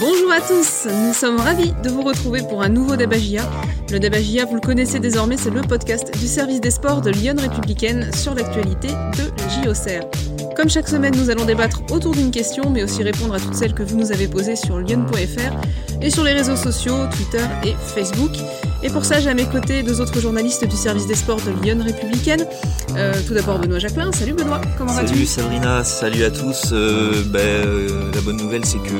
Bonjour à tous, nous sommes ravis de vous retrouver pour un nouveau Debagia. Le Debagia, vous le connaissez désormais, c'est le podcast du service des sports de Lyon Républicaine sur l'actualité de JOCR. Comme chaque semaine, nous allons débattre autour d'une question, mais aussi répondre à toutes celles que vous nous avez posées sur lyon.fr et sur les réseaux sociaux, Twitter et Facebook. Et pour ça, j'ai à mes côtés deux autres journalistes du service des sports de Lyon Républicaine. Euh, tout d'abord, Benoît Jacquelin. Salut Benoît, comment vas-tu? Salut Sabrina, salut à tous. Euh, ben, euh, la bonne nouvelle, c'est que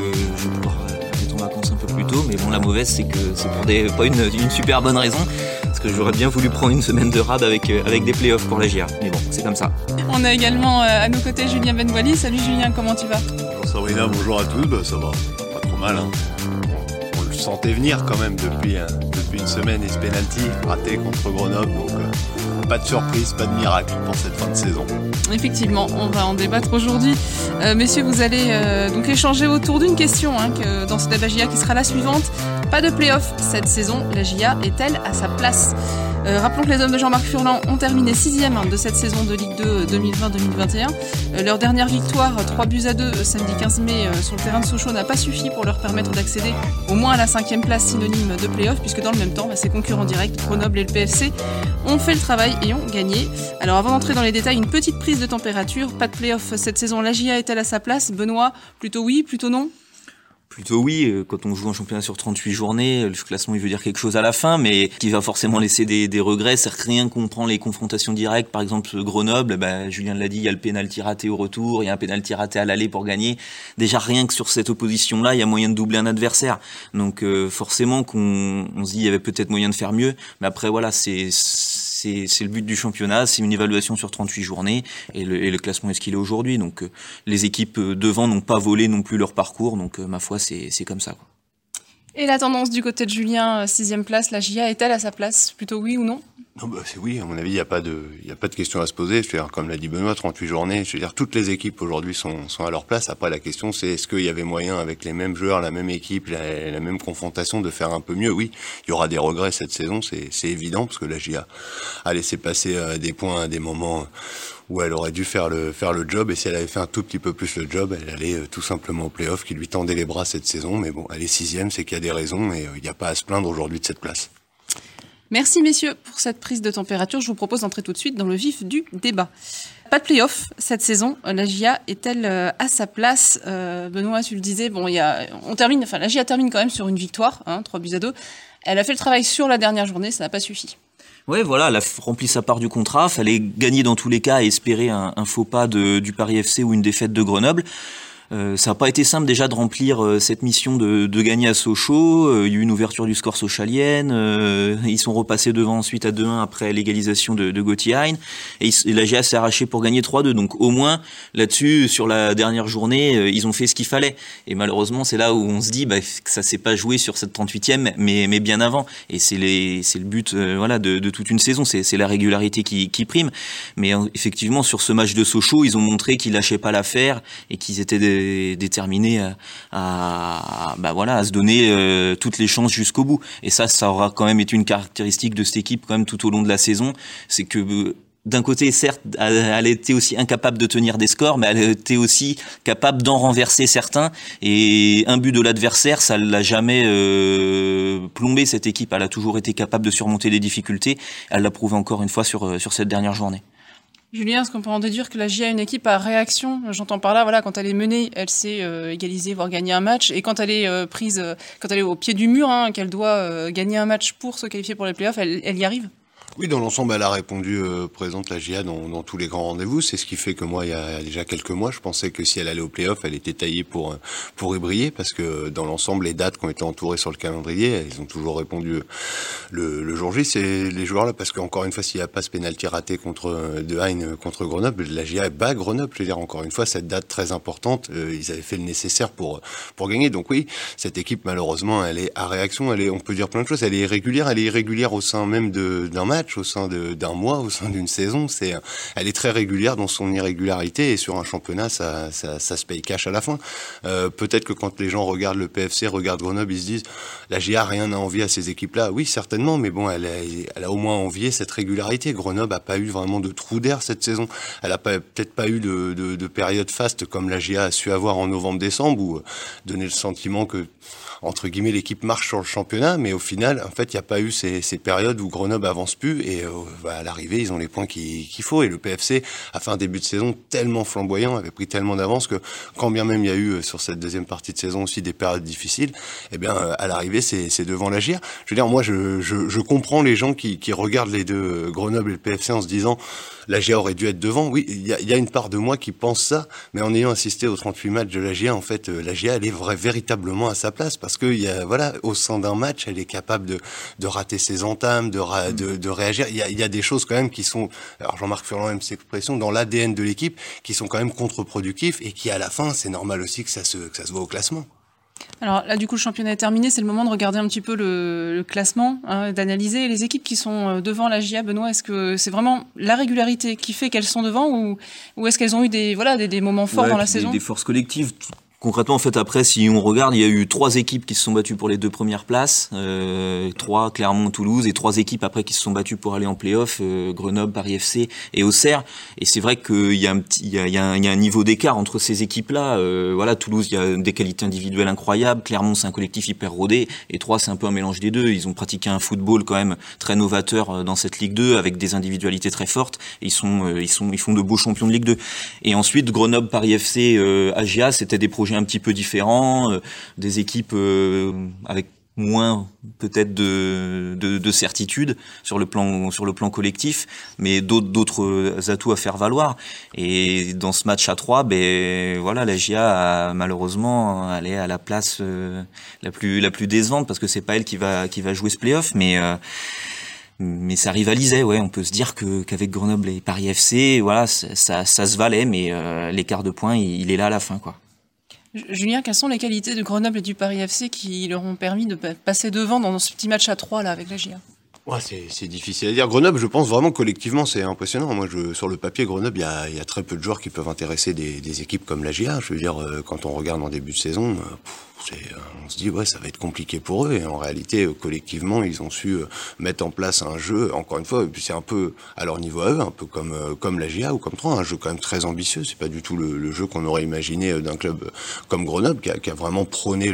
mais bon, la mauvaise, c'est que c'est pour des, pas une, une super bonne raison parce que j'aurais bien voulu prendre une semaine de rad avec, avec des playoffs pour la GIA. Mais bon, c'est comme ça. On a également à nos côtés Julien Benwali. Salut Julien, comment tu vas? Bonjour Sabrina, bonjour à tous. Bah, ça va, pas trop mal. Hein. On le sentait venir quand même depuis, hein, depuis une semaine et ce penalty raté contre Grenoble. Donc, euh, pas de surprise, pas de miracle pour cette fin de saison. Effectivement, on va en débattre aujourd'hui. Euh, messieurs, vous allez euh, donc échanger autour d'une question hein, dans ce débat GIA qui sera la suivante. Pas de play-off cette saison, la GIA est-elle à sa place? Euh, rappelons que les hommes de Jean-Marc Furlan ont terminé sixième de cette saison de Ligue 2 2020-2021. Euh, leur dernière victoire, 3 buts à 2 samedi 15 mai euh, sur le terrain de Sochaux, n'a pas suffi pour leur permettre d'accéder au moins à la cinquième place synonyme de play-off, puisque dans le même temps, bah, ses concurrents directs, Grenoble et le PFC, ont fait le travail et ont gagné. Alors avant d'entrer dans les détails, une petite prise de température. Pas de play-off cette saison. La GIA est-elle à sa place? Benoît, plutôt oui, plutôt non? Plutôt oui, euh, quand on joue un championnat sur 38 journées, le classement il veut dire quelque chose à la fin, mais qui va forcément laisser des, des regrets. C'est rien qu'on prend les confrontations directes, par exemple Grenoble, bah, Julien l'a dit, il y a le pénalty raté au retour, il y a un pénalty raté à l'aller pour gagner. Déjà rien que sur cette opposition-là, il y a moyen de doubler un adversaire. Donc euh, forcément qu'on on se dit il y avait peut-être moyen de faire mieux, mais après voilà, c'est c'est le but du championnat, c'est une évaluation sur 38 journées et le, classement est ce qu'il est aujourd'hui. Donc euh, les équipes devant n'ont pas volé non plus leur parcours, donc ma foi c'est comme ça. Et la tendance du côté de Julien, sixième place, la GIA est-elle à sa place? Plutôt oui ou non? Non, bah, c'est oui, à mon avis, il n'y a pas de, il a pas de question à se poser. Je veux dire, comme l'a dit Benoît, 38 journées. Je veux dire, toutes les équipes aujourd'hui sont, sont à leur place. Après, la question, c'est est-ce qu'il y avait moyen, avec les mêmes joueurs, la même équipe, la, même confrontation, de faire un peu mieux? Oui, il y aura des regrets cette saison, c'est, évident, parce que la GIA a laissé passer euh, des points des moments où elle aurait dû faire le, faire le job. Et si elle avait fait un tout petit peu plus le job, elle allait euh, tout simplement au playoff qui lui tendait les bras cette saison. Mais bon, elle est sixième, c'est qu'il y a des raisons et euh, il n'y a pas à se plaindre aujourd'hui de cette place. Merci messieurs pour cette prise de température. Je vous propose d'entrer tout de suite dans le vif du débat. Pas de play-off cette saison. La GIA est-elle à sa place? Euh, Benoît, tu le disais, bon, y a, on termine, enfin, la GIA termine quand même sur une victoire, hein, 3 buts à 2. Elle a fait le travail sur la dernière journée, ça n'a pas suffi. Ouais, voilà, elle a rempli sa part du contrat. Fallait gagner dans tous les cas et espérer un, faux pas du Paris FC ou une défaite de Grenoble. Euh, ça n'a pas été simple déjà de remplir euh, cette mission de, de, gagner à Sochaux. Euh, il y a eu une ouverture du score sochalienne. Euh, ils sont repassés devant ensuite à 2-1 après l'égalisation de, de Gauthier Hein. Et, et la GA s'est arrachée pour gagner 3-2. Donc au moins là-dessus, sur la dernière journée, ils ont fait ce qu'il fallait. Et malheureusement, c'est là où on se dit bah, que ça s'est pas joué sur cette 38e, mais, mais bien avant. Et c'est le but voilà, de, de, toute une saison. C'est la régularité qui, qui prime. Mais effectivement, sur ce match de Sochaux, ils ont montré qu'ils lâchaient pas l'affaire et qu'ils étaient des déterminé à, à, bah voilà, à se donner euh, toutes les chances jusqu'au bout. Et ça, ça aura quand même été une caractéristique de cette équipe quand même tout au long de la saison, c'est que euh, d'un côté, certes, elle était aussi incapable de tenir des scores, mais elle était aussi capable d'en renverser certains. Et un but de l'adversaire, ça l'a jamais euh, plombé cette équipe. Elle a toujours été capable de surmonter les difficultés. Elle l'a prouvé encore une fois sur, sur cette dernière journée. Julien, est-ce qu'on peut en déduire que la GIA a une équipe à réaction? J'entends par là, voilà, quand elle est menée, elle sait euh, égaliser, voire gagner un match, et quand elle est euh, prise, euh, quand elle est au pied du mur, hein, qu'elle doit gagner un match pour se qualifier pour les playoffs, elle, elle y arrive? Oui, dans l'ensemble, elle a répondu euh, présente la GIA dans, dans, tous les grands rendez-vous. C'est ce qui fait que moi, il y a déjà quelques mois, je pensais que si elle allait au playoff, elle était taillée pour pour y briller, parce que dans l'ensemble, les dates qui ont été entourées sur le calendrier, ils ont toujours répondu le, le jour J. C'est les joueurs là, parce qu'encore une fois, s'il n'y a pas ce pénalty raté contre de Haine contre Grenoble, la GIA bat Grenoble. Je veux dire, encore une fois, cette date très importante, euh, ils avaient fait le nécessaire pour pour gagner. Donc oui, cette équipe, malheureusement, elle est à réaction. Elle est, on peut dire plein de choses. Elle est irrégulière. Elle est irrégulière au sein même d'un match au sein d'un mois, au sein d'une saison. C'est, elle est très régulière dans son irrégularité et sur un championnat, ça, ça, se paye cash à la fin. Euh, peut-être que quand les gens regardent le PFC, regardent Grenoble, ils se disent la GIA rien à envier à ces équipes-là. Oui, certainement, mais bon, elle a, elle a au moins envié cette régularité. Grenoble a pas eu vraiment de trou d'air cette saison. Elle a peut-être pas eu de, de, de période faste comme la GIA a su avoir en novembre-décembre ou euh, donner le sentiment que entre guillemets, l'équipe marche sur le championnat, mais au final, en fait, il n'y a pas eu ces, ces, périodes où Grenoble avance plus et euh, bah, à l'arrivée, ils ont les points qu'il faut. Et le PFC a fait un début de saison tellement flamboyant, avait pris tellement d'avance que quand bien même il y a eu euh, sur cette deuxième partie de saison aussi des périodes difficiles, eh bien, euh, à l'arrivée, c'est devant la GIR. Je veux dire, moi, je, je, je comprends les gens qui, qui regardent les deux, Grenoble et le PFC, en se disant la GIA aurait dû être devant. Oui, il y a, y a, une part de moi qui pense ça, mais en ayant assisté aux 38 matchs de la GIA, en fait, la GIA, elle est vrai, véritablement à sa place parce que y a, voilà, au sein d'un match, elle est capable de, de rater ses entames, de, ra, de, de, réagir. Il y, a, il y a des choses quand même qui sont, alors Jean-Marc Furlan aime cette expression, dans l'ADN de l'équipe, qui sont quand même contre-productifs et qui, à la fin, c'est normal aussi que ça se, que ça se voit au classement. Alors là, du coup, le championnat est terminé. C'est le moment de regarder un petit peu le, le classement, hein, d'analyser les équipes qui sont devant la GIA. Benoît, est-ce que c'est vraiment la régularité qui fait qu'elles sont devant ou, ou est-ce qu'elles ont eu des, voilà, des, des moments forts ouais, dans la des, saison? Des forces collectives concrètement, en fait, après, si on regarde, il y a eu trois équipes qui se sont battues pour les deux premières places, euh, trois Clermont, Toulouse, et trois équipes après qui se sont battues pour aller en play-off, euh, Grenoble, Paris FC et Auxerre. Et c'est vrai qu'il y y y y a un niveau d'écart entre ces équipes-là. Euh, voilà, Toulouse, il y a des qualités individuelles incroyables. Clermont, c'est un collectif hyper rodé. Et trois, c'est un peu un mélange des deux. Ils ont pratiqué un football quand même très novateur dans cette Ligue 2 avec des individualités très fortes. Ils sont, ils sont, ils font de beaux champions de Ligue 2. Et ensuite, Grenoble, Paris FC, AGA, c'était des projets un petit peu différents euh, des équipes euh, avec moins peut-être de, de, de, certitude sur le plan sur le plan collectif, mais d'autres d'autres atouts à faire valoir. Et dans ce match à 3 ben voilà, la GIA a, malheureusement elle est à la place euh, la plus la plus décevante parce que c'est pas elle qui va qui va jouer ce playoff, mais euh, mais ça rivalisait, ouais. On peut se dire que qu'avec Grenoble et Paris FC, voilà, ça, ça, ça se valait, mais euh, l'écart de points, il, il est là à la fin, quoi. Julien, quelles sont les qualités de Grenoble et du Paris FC qui leur ont permis de passer devant dans ce petit match à 3 là avec la GIA Ouais, c'est difficile à dire. Grenoble, je pense vraiment collectivement, c'est impressionnant. Moi, je, sur le papier, Grenoble, il y a, très peu de joueurs qui peuvent intéresser des, des équipes comme la GIA. Je veux dire, euh, quand on regarde en début de saison, euh, on se dit ouais ça va être compliqué pour eux. Et en réalité collectivement ils ont su mettre en place un jeu encore une fois c'est un peu à leur niveau à eux un peu comme comme la GIA ou comme 3 un jeu quand même très ambitieux. C'est pas du tout le, jeu qu'on aurait imaginé d'un club comme Grenoble qui a, vraiment prôné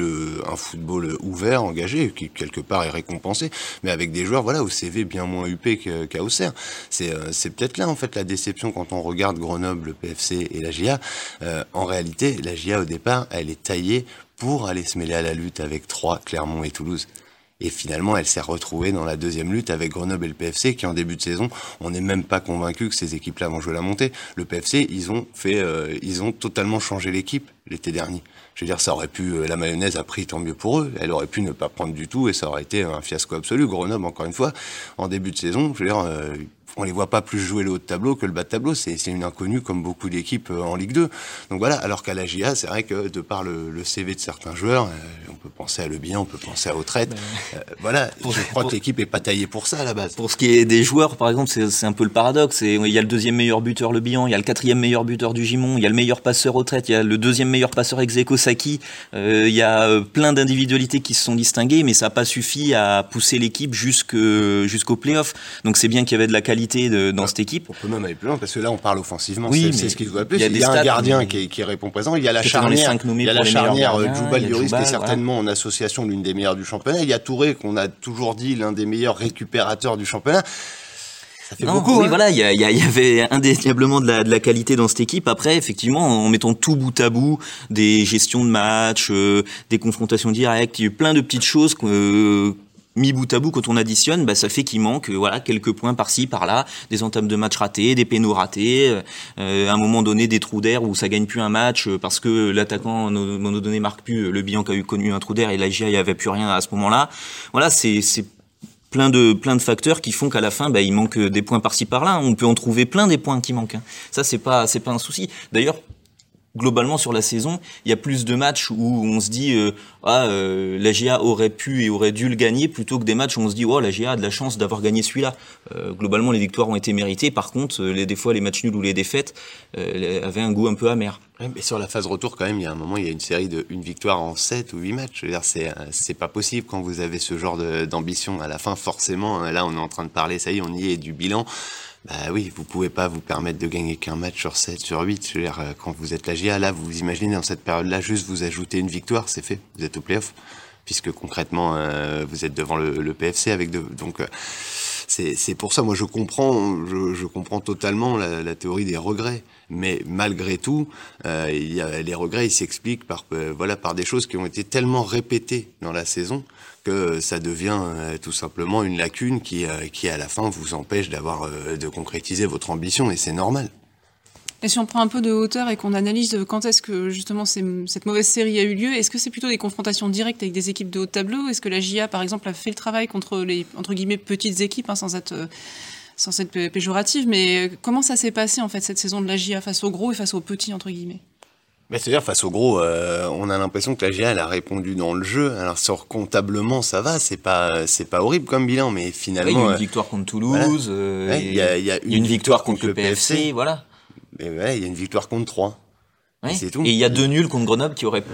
un football ouvert engagé qui quelque part est récompensé mais avec des joueurs voilà au CV bien moins huppé qu'à Auxerre. C'est c'est peut-être là en fait la déception quand on regarde Grenoble le PFC et la GIA euh, en réalité la GIA au départ elle est taillée pour aller se mêler à la lutte avec Troyes, Clermont et Toulouse. Et finalement, elle s'est retrouvée dans la deuxième lutte avec Grenoble et le PFC, qui en début de saison, on n'est même pas convaincu que ces équipes-là vont jouer la montée. Le PFC, ils ont fait, euh, ils ont totalement changé l'équipe l'été dernier. Je veux dire, ça aurait pu, euh, la mayonnaise a pris tant mieux pour eux. Elle aurait pu ne pas prendre du tout et ça aurait été un fiasco absolu. Grenoble, encore une fois, en début de saison, je veux dire, euh, on les voit pas plus jouer le haut de tableau que le bas de tableau. C'est une inconnue comme beaucoup d'équipes en Ligue 2. Donc voilà. Alors qu'à la GIA, c'est vrai que de par le, le, CV de certains joueurs, euh, on peut penser à Le Bihan, on peut penser à Autrette. Euh, voilà. Pour, je crois pour, que l'équipe est pas taillée pour ça à la base. Pour ce qui est des joueurs, par exemple, c'est un peu le paradoxe. Il y a le deuxième meilleur buteur Le Bihan, il y a le quatrième meilleur buteur du Gimon, il y a le meilleur passeur Autrette, il y a le deuxième meilleur passeur Execo Saki. Euh, il y a plein d'individualités qui se sont distinguées, mais ça n'a pas suffi à pousser l'équipe jusqu'au jusqu'au playoff. Donc c'est bien qu'il y avait de la qualité de, dans cette équipe. On peut même aller plus loin parce que là on parle offensivement. Oui, c'est ce qui se voit plus. Il y a, il y a un gardien qui, qui, répond présent. Il y a la charnière. Il y a la charnière Djoubal Lloris qui est certainement en association l'une des meilleures du championnat. Il y a Touré qu'on a toujours dit l'un des meilleurs récupérateurs du championnat. Ça fait non, beaucoup. Oui, hein. voilà, il y, y, y, avait indéniablement de la, de la, qualité dans cette équipe. Après, effectivement, en mettant tout bout à bout, des gestions de match, euh, des confrontations directes, il y a eu plein de petites choses que, euh, mis bout à bout, quand on additionne, bah, ça fait qu'il manque voilà quelques points par-ci, par-là, des entames de match ratés, des pénaux ratés, euh, à un moment donné des trous d'air où ça gagne plus un match parce que l'attaquant, à un moment donné, marque plus, le bilan a eu connu un trou d'air et la GIA, il avait plus rien à ce moment-là. Voilà, c'est plein de plein de facteurs qui font qu'à la fin bah, il manque des points par-ci par-là on peut en trouver plein des points qui manquent hein. ça c'est pas c'est pas un souci d'ailleurs globalement sur la saison, il y a plus de matchs où on se dit euh, ah euh, la GIA aurait pu et aurait dû le gagner plutôt que des matchs où on se dit oh la GIA a de la chance d'avoir gagné celui-là. Euh, globalement les victoires ont été méritées. Par contre les des fois les matchs nuls ou les défaites avaient un goût un peu amer. mais sur la phase retour quand même il y a un moment il y a une série de une victoire en 7 ou 8 matchs. C'est c'est pas possible quand vous avez ce genre d'ambition à la fin forcément là on est en train de parler ça y est on y est du bilan. Bah oui, vous pouvez pas vous permettre de gagner qu'un match sur 7, sur 8. Je veux dire, euh, quand vous êtes la GIA, là, vous vous imaginez dans cette période-là, juste vous ajoutez une victoire, c'est fait. Vous êtes au playoff. Puisque concrètement, euh, vous êtes devant le, PFC avec deux. Donc, euh, c'est pour ça, moi, je comprends, je, comprends totalement la, théorie des regrets. Mais malgré tout, il y a, les regrets, ils s'expliquent par, voilà, par des choses qui ont été tellement répétées dans la saison que ça devient euh, tout simplement une lacune qui, euh, qui à la fin vous empêche d'avoir euh, de concrétiser votre ambition et c'est normal. Et si on prend un peu de hauteur et qu'on analyse quand est-ce que justement cette mauvaise série a eu lieu, est-ce que c'est plutôt des confrontations directes avec des équipes de haut tableau? Est-ce que la GIA, par exemple, a fait le travail contre les entre guillemets petites équipes, hein, sans être sans être péjorative, mais comment ça s'est passé en fait cette saison de la GIA face aux gros et face aux petits entre guillemets? C'est-à-dire face au gros, euh, on a l'impression que la GA elle a répondu dans le jeu. Alors sur comptablement, ça va, c'est pas c'est pas horrible comme bilan, mais finalement. il y a une euh, victoire contre Toulouse, il, y a, une, victoire contre, le PFC, voilà. Mais ouais, il y a une victoire contre 3. Et il y a deux nuls contre Grenoble qui auraient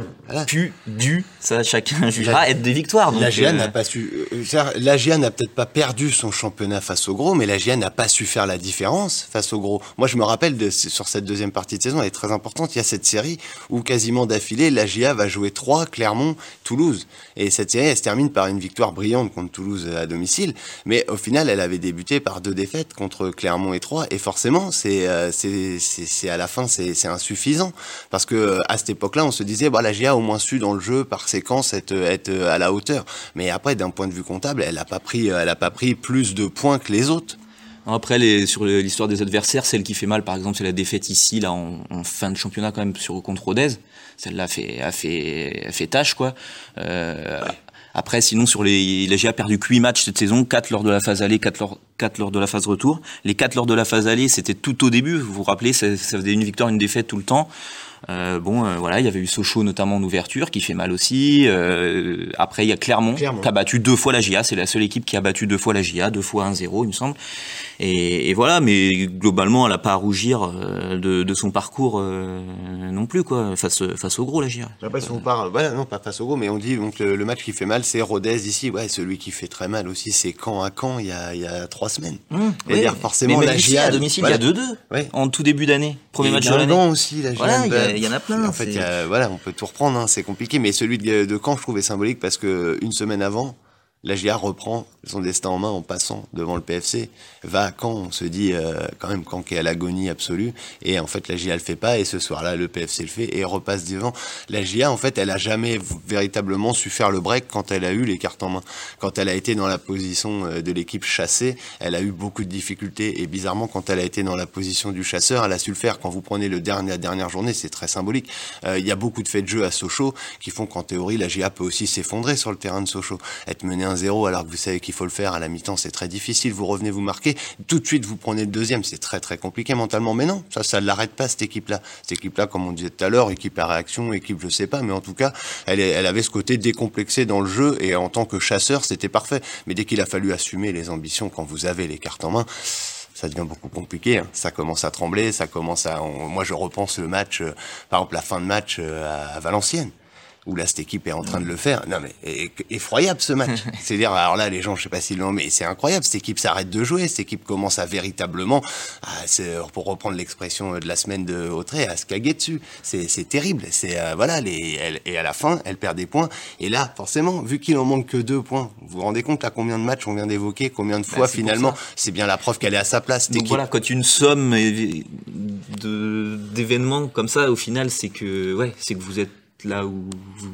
pu, dû, ça chacun jugera, être des victoires. la GIA euh, n'a pas su. Euh, la GIA n'a peut-être pas perdu son championnat face au gros, mais la GIA n'a pas su faire la différence face au gros. Moi, je me rappelle de, sur cette deuxième partie de saison, elle est très importante. Il y a cette série où quasiment d'affilée, la GIA va jouer 3, Clermont, Toulouse. Et cette série, elle se termine par une victoire brillante contre Toulouse à domicile. Mais au final, elle avait débuté par deux défaites contre Clermont et 3. Et forcément, c'est euh, à la fin, c'est insuffisant. Parce que euh, à cette époque-là, on se disait, bah, la GIA a au moins su dans le jeu, par séquence, être, euh, à la hauteur. Mais après, d'un point de vue comptable, elle n'a pas pris, elle pas pris plus de points que les autres. Après, les, sur l'histoire des adversaires, celle qui fait mal, par exemple, c'est la défaite ici, là, en, fin de championnat, quand même, sur contre Rodez. Celle-là a fait, a fait, a fait tâche, quoi. Euh, après, sinon, sur les, la GIA a perdu 8 matchs cette saison, 4 lors de la phase aller, 4 lors, 4 lors de la phase retour. Les 4 lors de la phase aller, c'était tout au début. Vous vous rappelez, ça, ça faisait une victoire, une défaite tout le temps. Euh, bon, euh, voilà, il y avait eu Sochaux notamment en ouverture qui fait mal aussi. Euh, après, il y a Clermont, qui a battu deux fois la GIA. C'est la seule équipe qui a battu deux fois la GIA, deux fois 1-0, il me semble. Et, et, voilà, mais globalement, elle n'a pas à rougir de, de son parcours non plus, quoi, face, face au gros, la GIA. Après, si on parle, voilà, non, pas face au gros, mais on dit donc le, match qui fait mal, c'est Rodez ici. Ouais, celui qui fait très mal aussi, c'est Caen à Caen il y a, il y a trois semaines. Mmh, dire forcément, mais la GIA à domicile, il y a 2-2 en tout début d'année, premier match de l'année. aussi, la GIA il y en a plein. En fait, voilà, on peut tout reprendre, hein, c'est compliqué. Mais celui de, de Caen, je trouvais symbolique parce que une semaine avant, la GIA reprend son destin en main en passant devant le PFC. Va quand on se dit euh, quand même quand est à l'agonie absolue et en fait la GIA le fait pas et ce soir-là le PFC le fait et repasse devant. La GIA en fait elle a jamais véritablement su faire le break quand elle a eu les cartes en main. Quand elle a été dans la position euh, de l'équipe chassée, elle a eu beaucoup de difficultés et bizarrement quand elle a été dans la position du chasseur, elle a su le faire. Quand vous prenez le dernier la dernière journée, c'est très symbolique. Euh, il y a beaucoup de faits de jeu à Sochaux qui font qu'en théorie la GIA peut aussi s'effondrer sur le terrain de Sochaux, être mené 1-0 alors que vous savez qu'il faut le faire à la mi-temps, c'est très difficile. Vous revenez vous marquer, tout de suite vous prenez le deuxième, c'est très très compliqué mentalement. Mais non, ça, ça ne l'arrête pas cette équipe-là. Cette équipe-là, comme on disait tout à l'heure, équipe à réaction, équipe je sais pas, mais en tout cas, elle, elle avait ce côté décomplexé dans le jeu et en tant que chasseur, c'était parfait. Mais dès qu'il a fallu assumer les ambitions quand vous avez les cartes en main, ça devient beaucoup compliqué. Hein. Ça commence à trembler, ça commence à. moi, je repense le match, euh, par exemple la fin de match euh, à Valenciennes où là cette équipe est en train de le faire. Non mais effroyable ce match. C'est-à-dire alors là les gens je sais pas s'ils l'ont mais c'est incroyable cette équipe s'arrête de jouer, cette équipe commence à véritablement pour reprendre l'expression de la semaine de Autrey à se caguer dessus. C'est terrible. C'est euh, voilà les et à la fin elle perd des points et là forcément vu qu'il en manque que deux points, vous vous rendez compte à combien de matchs on vient d'évoquer, combien de bah, fois finalement c'est bien la preuve qu'elle est à sa place. Donc voilà quand une somme d'événements comme ça au final c'est que ouais c'est que vous êtes là où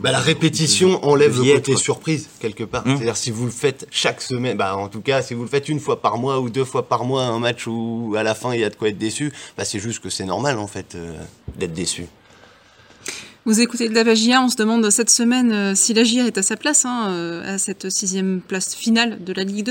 bah, la répétition enlève le côté surprise quelque part. Hum. C'est-à-dire si vous le faites chaque semaine, bah en tout cas si vous le faites une fois par mois ou deux fois par mois un match où à la fin il y a de quoi être déçu, bah c'est juste que c'est normal en fait euh, d'être déçu. Vous écoutez de la Vagia, on se demande cette semaine euh, si la GIA est à sa place, hein, euh, à cette sixième place finale de la Ligue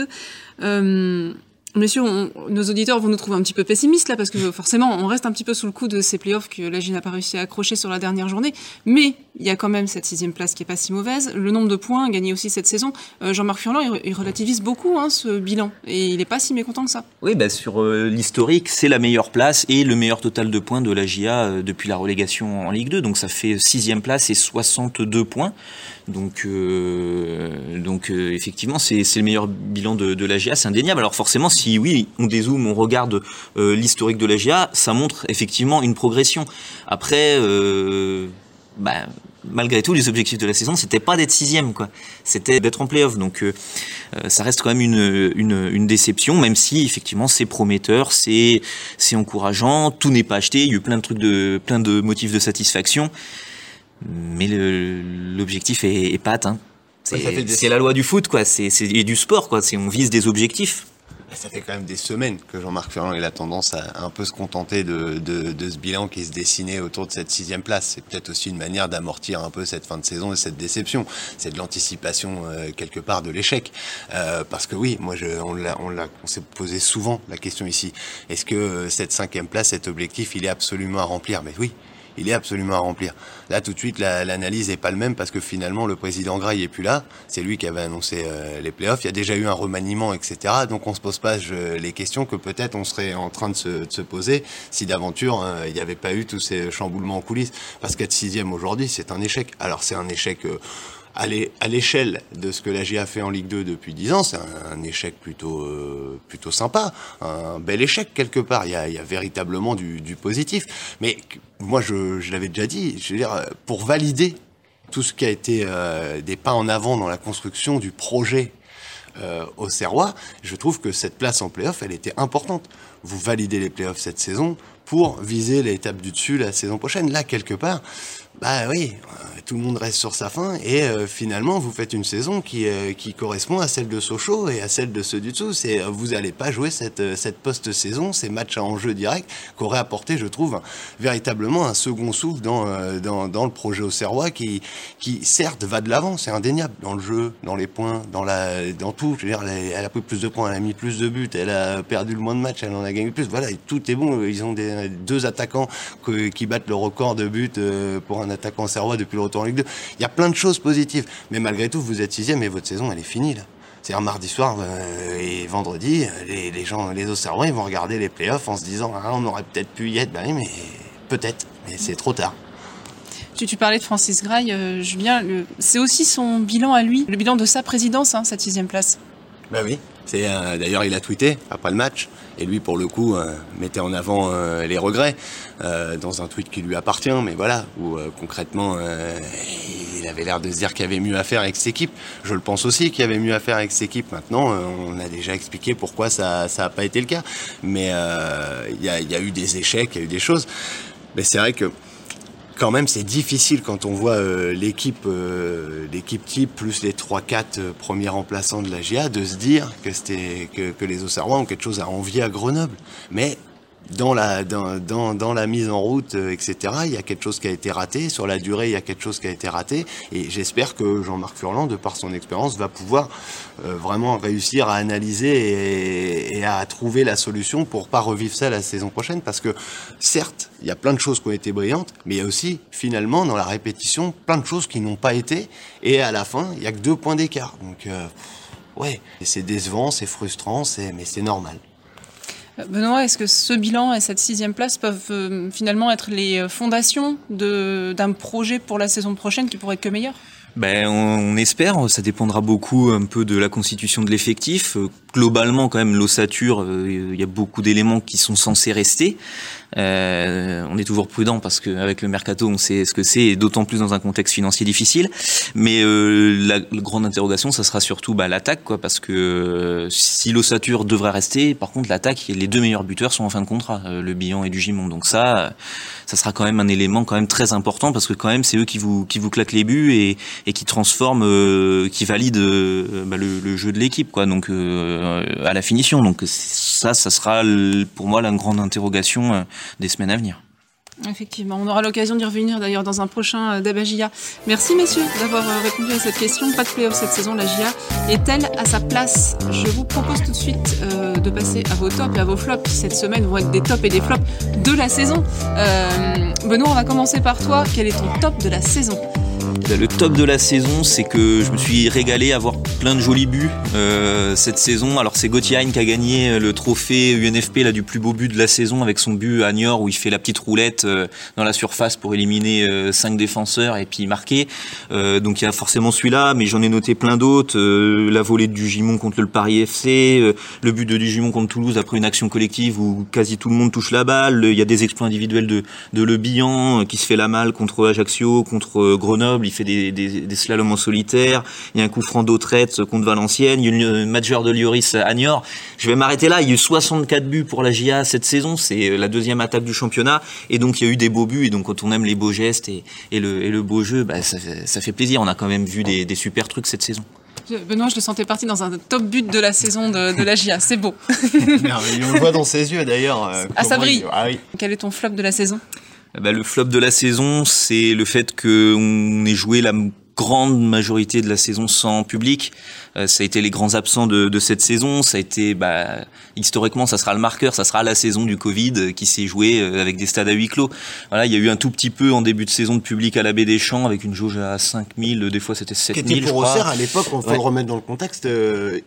2. Messieurs, nos auditeurs vont nous trouver un petit peu pessimistes là, parce que forcément, on reste un petit peu sous le coup de ces playoffs que la n'a pas réussi à accrocher sur la dernière journée. Mais il y a quand même cette sixième place qui est pas si mauvaise. Le nombre de points gagnés aussi cette saison. Euh, Jean-Marc Furlan, il, relativise beaucoup hein, ce bilan et il n'est pas si mécontent que ça. Oui, bah, sur euh, l'historique, c'est la meilleure place et le meilleur total de points de la GIA euh, depuis la relégation en Ligue 2. Donc ça fait sixième place et 62 points. Donc, donc effectivement, c'est le meilleur bilan de, de l'AGA, c'est indéniable. Alors forcément, oui, on dézoome, on regarde euh, l'historique de l'AGA, ça montre effectivement une progression. Après, bah, malgré tout, les objectifs de la saison, c'était pas d'être sixième, quoi. C'était d'être en playoff. Donc, ça reste quand même une, une, une déception, même si effectivement c'est prometteur, c'est c'est encourageant. Tout n'est pas acheté. Il y a eu plein de trucs de plein de motifs de satisfaction mais l'objectif est, est, pas atteint. C'est la loi du foot, quoi. C'est du sport, quoi. On vise des objectifs. Ça fait quand même des semaines que Jean-Marc Ferrand a tendance à un peu se contenter de, de, de, ce bilan qui se dessinait autour de cette sixième place. C'est peut-être aussi une manière d'amortir un peu cette fin de saison et cette déception. C'est de l'anticipation euh, quelque part de l'échec. Euh, parce que oui, moi, je, on, on, on s'est posé souvent la question ici. Est-ce que euh, cette cinquième place, cet objectif, il est absolument à remplir? Mais oui, il est absolument à remplir. Là, tout de suite, l'analyse n'est pas le même parce que finalement, le président Gray est plus là. C'est lui qui avait annoncé euh, les playoffs. Il y a déjà eu un remaniement, etc. Donc, on se pose pas les questions que peut-être on serait en train de se, poser si d'aventure hein, il n'y avait pas eu tous ces chamboulements en coulisses. Parce qu'être sixième aujourd'hui, c'est un échec. Alors, c'est un échec. Euh, à l'échelle de ce que la GA fait en Ligue 2 depuis 10 ans, c'est un, échec plutôt, euh, plutôt sympa, un bel échec quelque part. Il y a, il y a véritablement du, du, positif. Mais moi, je, je l'avais déjà dit, je veux dire, pour valider tout ce qui a été euh, des pas en avant dans la construction du projet euh, au Serrois, je trouve que cette place en playoff, elle était importante. Vous validez les playoffs cette saison pour viser l'étape du dessus la saison prochaine. Là, quelque part, bah oui, tout le monde reste sur sa fin et euh, finalement vous faites une saison qui, euh, qui correspond à celle de Sochaux et à celle de ceux du dessous. C'est vous n'allez pas jouer cette, cette post-saison, ces matchs à enjeu direct qu'aurait apporté, je trouve, véritablement un second souffle dans, dans, dans le projet au Serrois qui, qui certes va de l'avant, c'est indéniable dans le jeu, dans les points, dans, la, dans tout. Je veux dire, elle a pris plus de points, elle a mis plus de buts, elle a perdu le moins de matchs, elle en a gagné plus. Voilà, tout est bon. Ils ont des, deux attaquants qui battent le record de buts pour un attaquant serrois depuis le retour en Ligue 2. Il y a plein de choses positives. Mais malgré tout, vous êtes sixième et votre saison, elle est finie, là. C'est un mardi soir euh, et vendredi, les, les gens, les Auxerrois, ils vont regarder les playoffs en se disant ah, on aurait peut-être pu y être. Ben oui, mais peut-être, mais c'est trop tard. Tu, tu, parlais de Francis Graille, euh, Julien. C'est aussi son bilan à lui, le bilan de sa présidence, hein, cette sixième place. Ben oui. C'est euh, d'ailleurs il a tweeté après le match et lui pour le coup euh, mettait en avant euh, les regrets dans un tweet qui lui appartient, mais voilà où concrètement il avait l'air de se dire qu'il y avait mieux à faire avec cette équipe. Je le pense aussi qu'il y avait mieux à faire avec cette équipe. Maintenant, on a déjà expliqué pourquoi ça ça a pas été le cas, mais il y a, y, a, eu des échecs, il y a eu des choses. Mais c'est vrai que quand même, c'est difficile quand on voit euh, l'équipe, euh, l'équipe type plus les 3-4 euh, premiers remplaçants de la GIA de se dire que c'était que, que les Auxerrois ont quelque chose à envier à Grenoble. Mais dans la, dans, dans, dans, la mise en route, euh, etc., il y a quelque chose qui a été raté. Sur la durée, il y a quelque chose qui a été raté. Et j'espère que Jean-Marc Furlan, de par son expérience, va pouvoir euh, vraiment réussir à analyser et, et, à trouver la solution pour pas revivre ça la saison prochaine. Parce que, certes, il y a plein de choses qui ont été brillantes, mais il y a aussi, finalement, dans la répétition, plein de choses qui n'ont pas été. Et à la fin, il y a que deux points d'écart. Donc, euh, ouais, c'est décevant, c'est frustrant, mais c'est normal. Benoît, est-ce que ce bilan et cette sixième place peuvent euh, finalement être les euh, fondations d'un projet pour la saison prochaine qui pourrait être que meilleur? Ben, on, espère, ça dépendra beaucoup un peu de la constitution de l'effectif. Euh, globalement, quand même, l'ossature, il y a beaucoup d'éléments qui sont censés rester. Euh, on est toujours prudent parce qu'avec le mercato, on sait ce que c'est, et d'autant plus dans un contexte financier difficile. Mais euh, la, grande interrogation, ça sera surtout bah, l'attaque, quoi, parce que euh, si l'ossature devrait rester, par contre, l'attaque, les deux meilleurs buteurs sont en fin de contrat, euh, le Billon et du Gimon. Donc ça, ça sera quand même un élément quand même très important parce que quand même, c'est eux qui vous qui vous claquent les buts et, et qui transforment, qui valident bah, le, jeu de l'équipe, quoi. Donc à la finition. Donc ça, ça sera pour moi la grande interrogation des semaines à venir. Effectivement, on aura l'occasion d'y revenir d'ailleurs dans un prochain euh, débat GIA. Merci messieurs d'avoir euh, répondu à cette question. Pas de playoff cette saison, la GIA est-elle à sa place? Je vous propose tout de suite euh, de passer à vos tops et à vos flops qui cette semaine vont être des tops et des flops de la saison. Benoît, on va commencer par toi. Quel est ton top de la saison? Le top de la saison, c'est que je me suis régalé à voir plein de jolis buts euh, cette saison. Alors c'est Gauthier qui a gagné le trophée UNFP là, du plus beau but de la saison avec son but à Niort où il fait la petite roulette euh, dans la surface pour éliminer euh, cinq défenseurs et puis marquer. donc il y a forcément celui-là, mais j'en ai noté plein d'autres. la volée du Gimon contre le Paris FC, le but de Gimon contre Toulouse après une action collective où quasi tout le monde touche la balle. Il y a des exploits individuels de, de Le Bihan qui se fait la malle contre Ajaccio, contre Grenoble des, des, slaloms en solitaire, il y a un coup franc d'Autrette contre Valenciennes, il y a une major de Lioris à Niort. Je vais m'arrêter là, il y a eu 64 buts pour la GIA cette saison, c'est la deuxième attaque du championnat, et donc il y a eu des beaux buts, et donc quand on aime les beaux gestes et, le, et le, beau jeu, bah, ça, ça, fait plaisir, on a quand même vu des, des super trucs cette saison. Benoît, je le sentais parti dans un top but de la saison de, de la GIA. C'est beau. on le voit dans ses yeux d'ailleurs. Euh, ah, ça brille. Ah, oui. Quel est ton flop de la saison? Bah, le flop de la saison, c'est le fait qu'on ait joué la grande majorité de la saison sans public. Euh, ça a été les grands absents de, de cette saison. Ça a été, bah, historiquement, ça sera le marqueur. Ça sera la saison du Covid euh, qui s'est jouée euh, avec des stades à huis clos. Voilà, il y a eu un tout petit peu en début de saison de public à la Baie des Champs avec une jauge à 5000. Des fois, c'était 7000. Qui était pour Auxerre à l'époque. On faut le remettre dans le contexte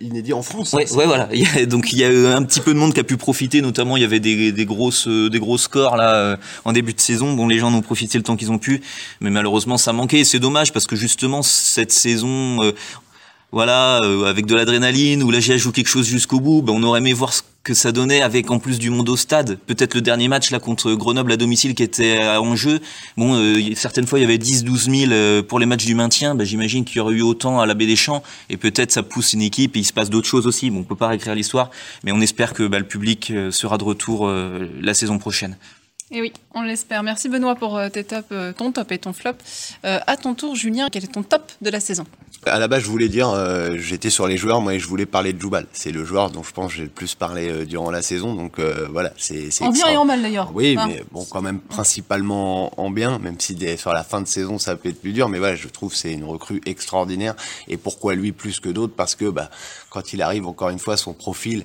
inédit en France. Ouais, ouais voilà. donc il y a eu un petit peu de monde qui a pu profiter. Notamment, il y avait des, des grosses, des gros scores là en début de saison. Bon, les gens en ont profité le temps qu'ils ont pu, mais malheureusement, ça manquait. C'est dommage parce que justement cette saison, voilà, euh, avec de l'adrénaline, ou là j'ai joue quelque chose jusqu'au bout, ben, on aurait aimé voir ce que ça donnait avec en plus du monde au stade. Peut-être le dernier match là contre Grenoble à domicile qui était en jeu. Bon, euh, certaines fois il y avait 10-12 000 pour les matchs du maintien. Ben, J'imagine qu'il y aurait eu autant à la Baie des Champs. Et peut-être ça pousse une équipe et il se passe d'autres choses aussi. Bon, on peut pas réécrire l'histoire, mais on espère que ben, le public euh, sera de retour la saison prochaine. Et oui, on l'espère. Merci Benoît pour tes ton top et ton flop. à ton tour, Julien, quel est ton top de la saison? À la base, je voulais dire, euh, j'étais sur les joueurs, moi, et je voulais parler de Joubal. C'est le joueur dont je pense que j'ai le plus parlé euh, durant la saison. Donc euh, voilà, c'est. En bien et en mal d'ailleurs. Oui, mais bon, quand même principalement en, bien, même si sur la fin de saison ça peut être plus dur. Mais voilà, je trouve c'est une recrue extraordinaire. Et pourquoi lui plus que d'autres? Parce que bah, quand il arrive, encore une fois, son profil,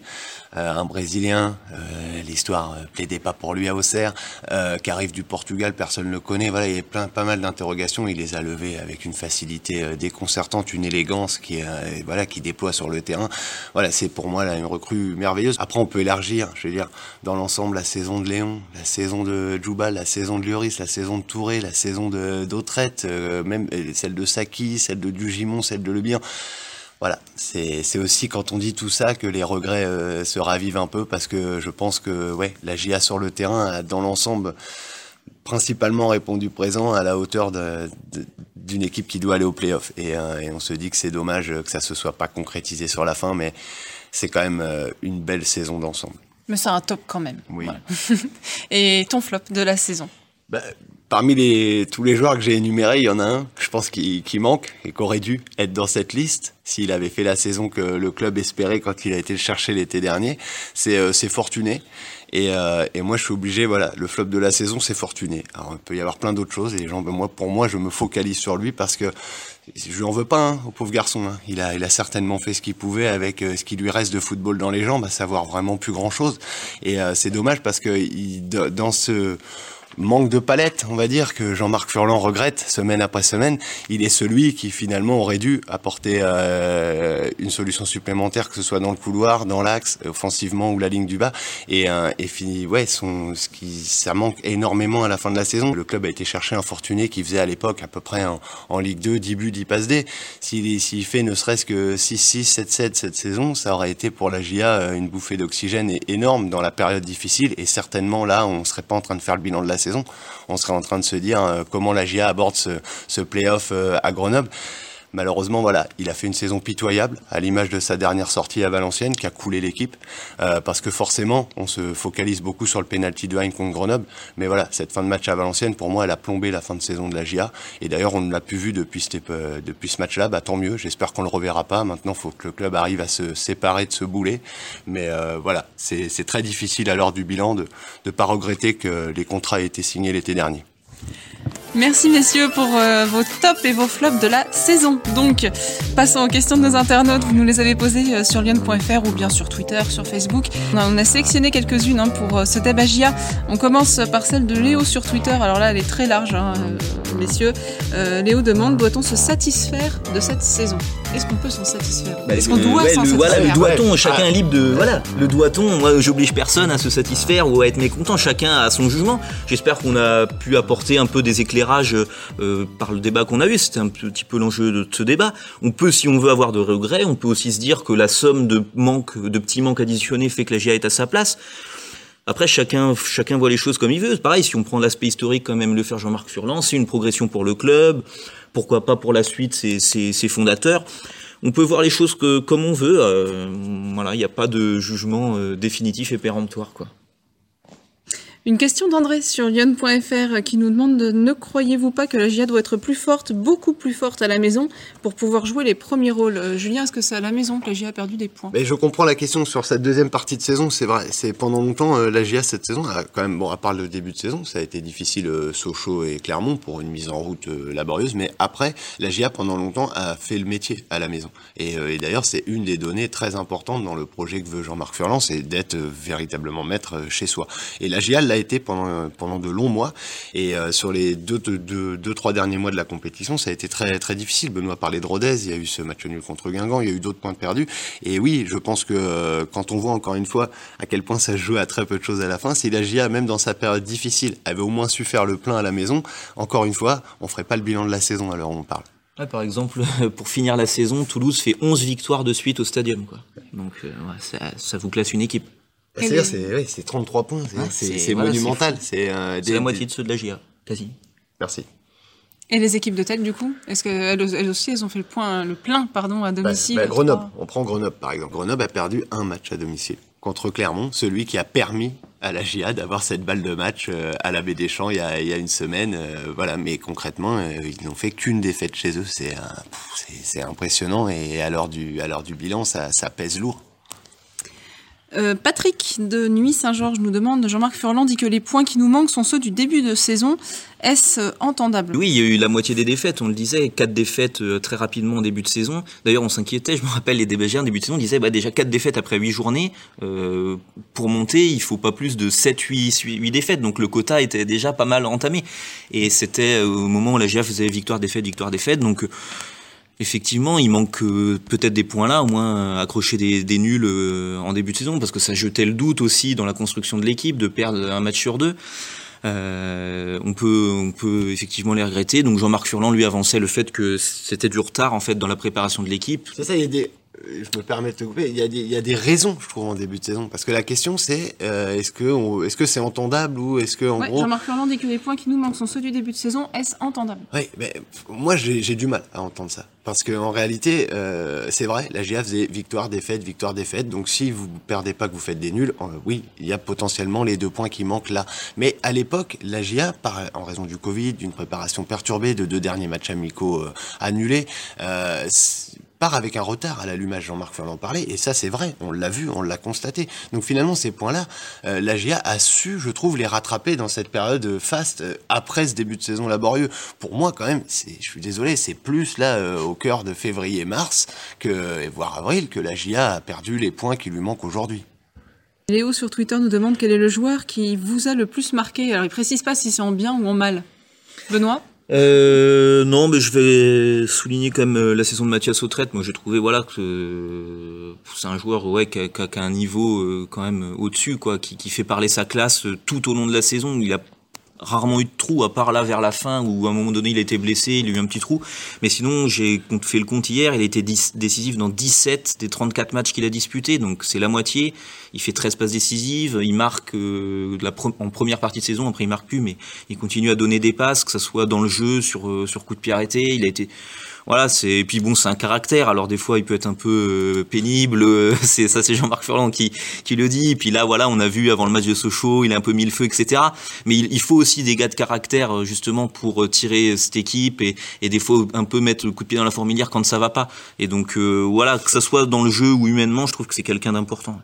un Brésilien, l'histoire plaidait pas pour lui à Auxerre, qui arrive du Portugal, personne ne le connaît. Voilà, il y a plein, pas mal d'interrogations. Il les a levées avec une facilité déconcertante une élégance qui, euh, voilà, qui déploie sur le terrain. Voilà, c'est pour moi une recrue merveilleuse. Après, on peut élargir, je veux dire, dans l'ensemble, la saison de Léon, la saison de Djoubal, la saison de Lloris, la saison de Touré, la saison d'Autrette, euh, même euh, celle de Saki, celle de Dugimon, celle de Le Bien voilà, c'est aussi quand on dit tout ça que les regrets se ravivent un peu parce que je pense que ouais, la GIA sur le terrain, dans l'ensemble, principalement répondu présent à la hauteur d'une équipe qui doit aller au playoff. Et, euh, et on se dit que c'est dommage que ça se soit pas concrétisé sur la fin, mais c'est quand même euh, une belle saison d'ensemble. Mais c'est un top quand même. Oui. et ton flop de la saison? Bah, Parmi les, tous les joueurs que j'ai énumérés, il y en a un, je pense, qui, qui manque et qui aurait dû être dans cette liste s'il avait fait la saison que le club espérait quand il a été le chercher l'été dernier. C'est euh, Fortuné. Et, euh, et, moi, je suis obligé, voilà, le flop de la saison, c'est Fortuné. Alors, il peut y avoir plein d'autres choses. Et les gens, ben, moi, pour moi, je me focalise sur lui parce que je lui en veux pas hein, au pauvre garçon. Hein. Il a, il a certainement fait ce qu'il pouvait avec euh, ce qui lui reste de football dans les jambes, à savoir vraiment plus grand chose. Et euh, c'est dommage parce que il, dans ce manque de palette, on va dire, que Jean-Marc Furlan regrette semaine après semaine. Il est celui qui finalement aurait dû apporter euh, une solution supplémentaire, que ce soit dans le couloir, dans l'axe, offensivement ou la ligne du bas. Et, euh, et fini, ouais, son, ce qui, ça manque énormément à la fin de la saison. Le club a été chercher un fortuné qui faisait à l'époque à peu près en, Ligue 2 10 buts, 10 passes D. S'il s'il fait ne serait-ce que 6-6, 7-7 cette saison, ça aurait été pour la GIA euh, une bouffée d'oxygène énorme dans la période difficile. Et certainement là, on serait pas en train de faire le bilan de la saison, on serait en train de se dire euh, comment la GIA aborde ce, ce play-off euh, à Grenoble. Malheureusement, voilà, il a fait une saison pitoyable, à l'image de sa dernière sortie à Valenciennes, qui a coulé l'équipe, euh, parce que forcément, on se focalise beaucoup sur le penalty de Hein contre Grenoble, mais voilà, cette fin de match à Valenciennes, pour moi, elle a plombé la fin de saison de la GIA, et d'ailleurs, on ne l'a plus vu depuis, ce match-là, bah, tant mieux, j'espère qu'on le reverra pas, maintenant, faut que le club arrive à se séparer de ce boulet, mais euh, voilà, c'est très difficile à l'heure du bilan de ne pas regretter que les contrats aient été signés l'été dernier. Merci messieurs pour euh, vos tops et vos flops de la saison. Donc, passons aux questions de nos internautes. Vous nous les avez posées euh, sur lyon.fr ou bien sur Twitter, sur Facebook. On a, sélectionné quelques-unes hein, pour euh, ce tabagia. On commence par celle de Léo sur Twitter. Alors là, elle est très large, hein, messieurs. Léo demande doit-on se satisfaire de cette saison? Est-ce qu'on peut s'en satisfaire? Bah, Est-ce qu'on doit s'en satisfaire Voilà, le doit-on. Chacun est libre de. Voilà, le doit-on. Moi, j'oblige personne à se satisfaire ou à être mécontent. Chacun a son jugement. J'espère qu'on a pu apporter un peu des éclairages euh, par le débat qu'on a eu. C'était un petit peu l'enjeu de ce débat. On peut, si on veut avoir de regrets, on peut aussi se dire que la somme de manques, de petits manques additionnés fait que la GIA est à sa place. Après, chacun, chacun voit les choses comme il veut. Pareil, si on prend l'aspect historique, quand même le faire Jean-Marc Furlan, c'est une progression pour le club. Pourquoi pas pour la suite, ses, fondateurs. On peut voir les choses que, comme on veut. Euh, voilà, il n'y a pas de jugement euh, définitif et péremptoire, quoi. Une question d'André sur lyon.fr qui nous demande ne croyez-vous pas que la GIA doit être plus forte, beaucoup plus forte à la maison pour pouvoir jouer les premiers rôles? Euh, Julien, est-ce que c'est à la maison que la GIA a perdu des points? Je comprends la question sur cette deuxième partie de saison, c'est vrai. C'est pendant longtemps, euh, la GIA cette saison, quand même, bon, à part le début de saison, ça a été difficile, euh, Sochaux et Clermont pour une mise en route laborieuse, mais après, la GIA pendant longtemps a fait le métier à la maison. Et, et d'ailleurs, c'est une des données très importantes dans le projet que veut Jean-Marc Furlan, c'est d'être véritablement maître chez soi. Et la GIA l'a été pendant, pendant de longs mois. Et euh, sur les deux, deux, deux, trois derniers mois de la compétition, ça a été très, très difficile. Benoît parlait de Rodez, il y a eu ce match nul contre Guingamp, il y a eu d'autres points perdus. Et oui, je pense que euh, quand on voit encore une fois à quel point ça joue à très peu de choses à la fin, si la GIA, même dans sa période difficile, avait au moins su faire le plein à la maison, encore une fois, on ferait pas le bilan de la saison à l'heure où on parle. par exemple, pour finir la saison, Toulouse fait 11 victoires de suite au stadium. Quoi. Donc euh, ça, ça vous classe une équipe. Bah, c'est c'est 33 points, c'est monumental. C'est euh, la moitié de ceux de la GIA, quasi. Merci. Et les équipes de tête, du coup Est-ce qu'elles elles aussi, elles ont fait le, point, le plein pardon, à bah, domicile bah, Grenoble, on prend Grenoble par exemple. Grenoble a perdu un match à domicile contre Clermont, celui qui a permis à la GIA d'avoir cette balle de match euh, à la Baie des Champs il y a, il y a une semaine. Euh, voilà, mais concrètement, ils n'ont fait qu'une défaite chez eux. C'est impressionnant et à l'heure du, à l'heure du bilan, ça, ça pèse lourd. Euh, Patrick de Nuit Saint-Georges nous demande, Jean-Marc Furlan dit que les points qui nous manquent sont ceux du début de saison. Est-ce euh, entendable? Oui, il y a eu la moitié des défaites, on le disait, quatre défaites euh, très rapidement en début de saison. D'ailleurs, on s'inquiétait, je me rappelle, les débagés en début de saison disaient bah, déjà quatre défaites après huit journées. pour monter, il faut pas plus de 7, 8, 8 défaites. Donc le quota était déjà pas mal entamé. Et c'était au moment où la GIA faisait victoire-défaite, victoire-défaite. Donc Effectivement, il manque euh, peut-être des points là, au moins euh, accrocher des, nuls euh, en début de saison, parce que ça jetait le doute aussi dans la construction de l'équipe de perdre un match sur deux. on peut, on peut effectivement les regretter. Donc Jean-Marc Furlan lui avançait le fait que c'était du retard en fait dans la préparation de l'équipe. Ça, a je me permets de te couper, il y, a des, il y a des raisons, je trouve, en début de saison. Parce que la question, c'est est-ce que est-ce que c'est entendable ou est-ce que en gros... Jean-Marc Furlan dit que les points qui nous manquent sont ceux du début de saison. Est-ce entendable? Oui, mais moi j'ai du mal à entendre ça. Parce qu'en réalité, euh, c'est vrai, la GIA faisait victoire, défaite, victoire, défaite. Donc si vous perdez pas, que vous faites des nuls, euh, oui, il y a potentiellement les deux points qui manquent là. Mais à l'époque, la GIA, par, en raison du Covid, d'une préparation perturbée, de deux derniers matchs amicaux euh, annulés, euh, part avec un retard à l'allumage, Jean-Marc Furlan parlait, et ça c'est vrai, on l'a vu, on l'a constaté. Donc finalement ces points-là, euh, la GIA a su, je trouve, les rattraper dans cette période faste euh, après ce début de saison laborieux. Pour moi quand même, je suis désolé, c'est plus là euh, au cœur de février-mars, que voire avril, que la GIA a perdu les points qui lui manquent aujourd'hui. Léo sur Twitter nous demande quel est le joueur qui vous a le plus marqué. Alors il précise pas si c'est en bien ou en mal. Benoît? Euh, non, mais je vais souligner quand même euh, la saison de Mathias Autrette. Moi, j'ai trouvé voilà que euh, c'est un joueur ouais qui a, qui a un niveau euh, quand même au-dessus, quoi, qui, qui fait parler sa classe tout au long de la saison. Il a rarement eu de trou, à part là vers la fin où à un moment donné il été blessé, il a eu un petit trou. Mais sinon, j'ai fait le compte hier, il a été décisif dans 17 des 34 matchs qu'il a disputés, donc c'est la moitié. Il fait 13 passes décisives, il marque euh, en première partie de saison, après il marque plus, mais il continue à donner des passes, que ce soit dans le jeu, sur, euh, sur coup de pied arrêté. Il a été voilà, c'est et puis bon, c'est un caractère. Alors des fois, il peut être un peu euh, pénible. C'est ça, c'est Jean-Marc Furlan qui qui le dit. Et puis là, voilà, on a vu avant le match de Sochaux, il a un peu mis le feu, etc. Mais il, faut aussi des gars de caractère euh, justement pour euh, tirer cette équipe et, et des fois un peu mettre le coup de pied dans la fourmilière quand ça va pas. Et donc voilà, que ça soit dans le jeu ou humainement, je trouve que c'est quelqu'un d'important.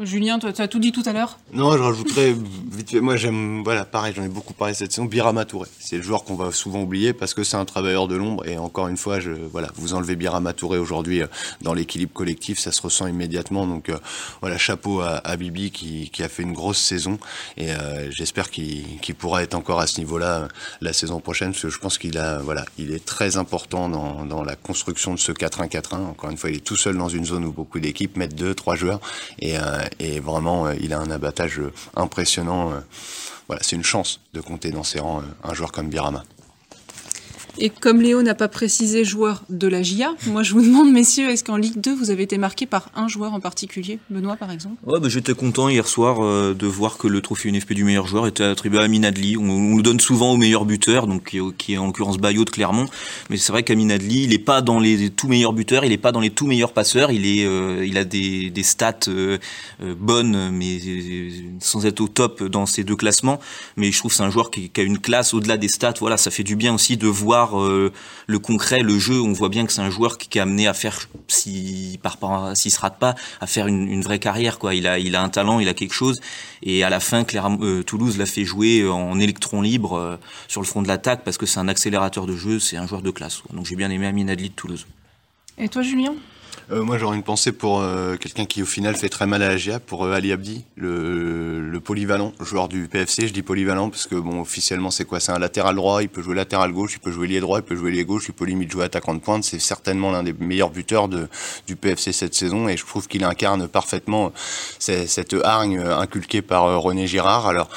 Julien, tu as tout dit tout à l'heure Non, je rajouterais vite fait. Moi, j'aime, voilà, pareil, j'en ai beaucoup parlé cette saison. Birama Touré. C'est le joueur qu'on va souvent oublier parce que c'est un travailleur de l'ombre. Et encore une fois, voilà, vous enlevez Birama Touré aujourd'hui euh, dans l'équilibre collectif, ça se ressent immédiatement. Donc, euh, voilà, chapeau à, Bibi qui, a fait une grosse saison. Et euh, j'espère qu'il pourra être encore à ce niveau-là la saison prochaine parce que je pense qu'il voilà, il est très important dans, dans la construction de ce 4-1-4-1. Encore une fois, il est tout seul dans une zone où beaucoup d'équipes mettent deux, trois joueurs. Et, et vraiment, euh, il a un abattage euh, impressionnant. Euh. C'est une chance de compter dans ses rangs un joueur comme Birama. Et comme Léo n'a pas précisé joueur de la GIA, moi je vous demande, messieurs, est-ce qu'en Ligue 2, vous avez été marqué par un joueur en particulier? Benoît, par exemple? Ouais, bah, j'étais content hier soir euh, de voir que le trophée UNFP du meilleur joueur était attribué à Amin Adli. On, le donne souvent au meilleur buteur, donc qui, est en l'occurrence Bayot de Clermont. Mais c'est vrai qu'Amin Adli, il n'est pas dans les tout meilleurs buteurs, il n'est pas dans les tout meilleurs passeurs. Il, est, euh, il a des, des stats euh, bonnes, mais sans être au top dans ces deux classements. Mais je trouve que c'est un joueur qui, qui a une classe au-delà des stats. Voilà, ça fait du bien aussi de voir euh, le concret, le jeu. On voit bien que c'est un joueur qui, est amené à faire, s'il s'il se rate pas, à faire une, vraie carrière. Quoi. Il a, il a un talent, il a quelque chose. Et à la fin, euh, Toulouse l'a fait jouer en électron libre euh, sur le front de l'attaque parce que c'est un accélérateur de jeu, c'est un joueur de classe. Donc j'ai bien aimé Amin Adli de Toulouse. Et toi, Julien? Euh, moi, j'aurais une pensée pour euh, quelqu'un qui, au final, fait très mal à la GIA, pour euh, Ali Abdi, le, le, polyvalent, joueur du PFC. Je dis polyvalent parce que, bon, officiellement, c'est quoi? C'est un latéral droit, il peut jouer latéral gauche, il peut jouer lié droit, il peut jouer lié gauche, il peut limite jouer attaquant de pointe. C'est certainement l'un des meilleurs buteurs de, du PFC cette saison et je trouve qu'il incarne parfaitement cette hargne inculquée par René Girard. Alors,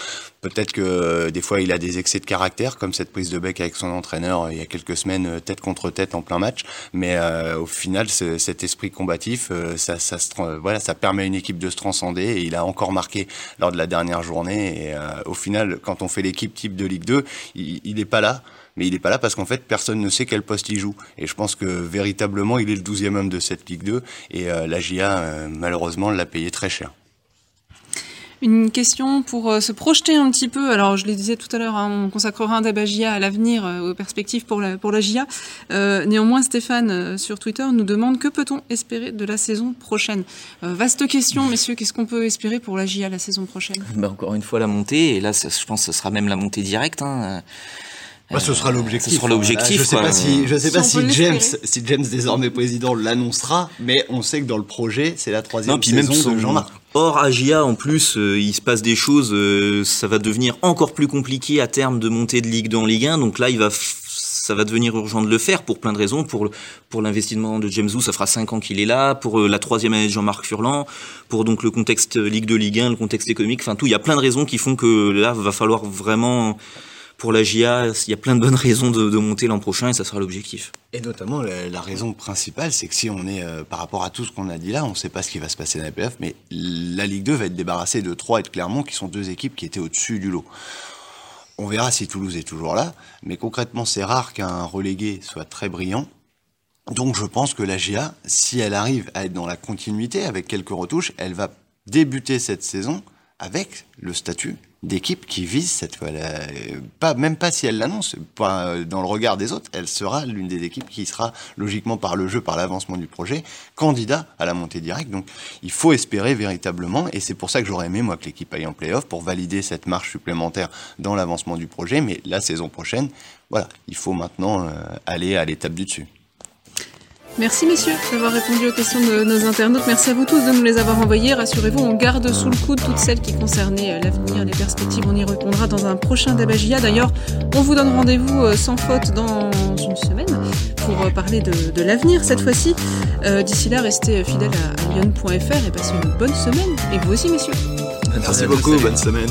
Peut-être que euh, des fois il a des excès de caractère, comme cette prise de bec avec son entraîneur euh, il y a quelques semaines, euh, tête contre tête en plein match. Mais au final, cet esprit combatif, ça, ça, voilà, ça permet à une équipe de se transcender. Et il a encore marqué lors de la dernière journée. Et au final, quand on fait l'équipe type de Ligue 2, il n'est pas là mais il n'est pas là parce qu'en fait personne ne sait quel poste il joue. Et je pense que véritablement il est le 12e homme de cette Ligue 2 et la GIA malheureusement l'a payé très cher. Une question pour euh, se projeter un petit peu. Alors, je le disais tout à l'heure, hein, on consacrera un débat GIA à l'avenir, euh, aux perspectives pour la, pour GIA. Euh, néanmoins, Stéphane, sur Twitter, nous demande que peut-on espérer de la saison prochaine? Vaste question, messieurs. Qu'est-ce qu'on peut espérer pour la GIA la saison prochaine? Bah, Encore une fois, la montée. Et là, je pense que ce sera même la montée directe. Hein. Bah, ce sera l'objectif. Ce sera l'objectif. Je sais pas si, je sais pas si, James, si James désormais président l'annoncera, mais on sait que dans le projet, c'est la troisième non, puis saison même de Jean-Marc. Or, Agia, en plus, euh, il se passe des choses, euh, ça va devenir encore plus compliqué à terme de monter de Ligue 2 en Ligue 1. Donc là, il va, ça va devenir urgent de le faire pour plein de raisons. Pour, pour l'investissement de James Wu, ça fera 5 ans qu'il est là. Pour euh, la troisième année de Jean-Marc Furlan. Pour donc le contexte Ligue 2, Ligue 1, le contexte économique. Enfin, tout. Il y a plein de raisons qui font que là, va falloir vraiment pour la GIA, il y a plein de bonnes raisons de, monter l'an prochain et ça sera l'objectif. Et notamment, la, raison principale, c'est que si on est, euh, par rapport à tout ce qu'on a dit là, on ne sait pas ce qui va se passer dans la PF, mais la Ligue 2 va être débarrassée de Troyes et de Clermont, qui sont deux équipes qui étaient au-dessus du lot. On verra si Toulouse est toujours là, mais concrètement, c'est rare qu'un relégué soit très brillant. Donc je pense que la GIA, si elle arrive à être dans la continuité avec quelques retouches, elle va débuter cette saison avec le statut d'équipe qui vise cette fois. Pas, même pas si elle l'annonce, pas dans le regard des autres, elle sera l'une des équipes qui sera logiquement par le jeu, par l'avancement du projet, candidat à la montée directe. Donc il faut espérer véritablement, et c'est pour ça que j'aurais aimé moi que l'équipe aille en playoff pour valider cette marche supplémentaire dans l'avancement du projet. Mais la saison prochaine, voilà, il faut maintenant euh, aller à l'étape du dessus. Merci messieurs d'avoir répondu aux questions de nos internautes. Merci à vous tous de nous les avoir envoyées. Rassurez-vous, on garde sous le coude toutes celles qui concernaient euh, l'avenir, les perspectives. On y répondra dans un prochain Dabagia. D'ailleurs, on vous donne rendez-vous euh, sans faute dans une semaine pour euh, parler de, l'avenir cette fois-ci. D'ici là, restez fidèles à, lyon.fr et passez une bonne semaine. Et vous aussi messieurs. Merci beaucoup, bonne semaine.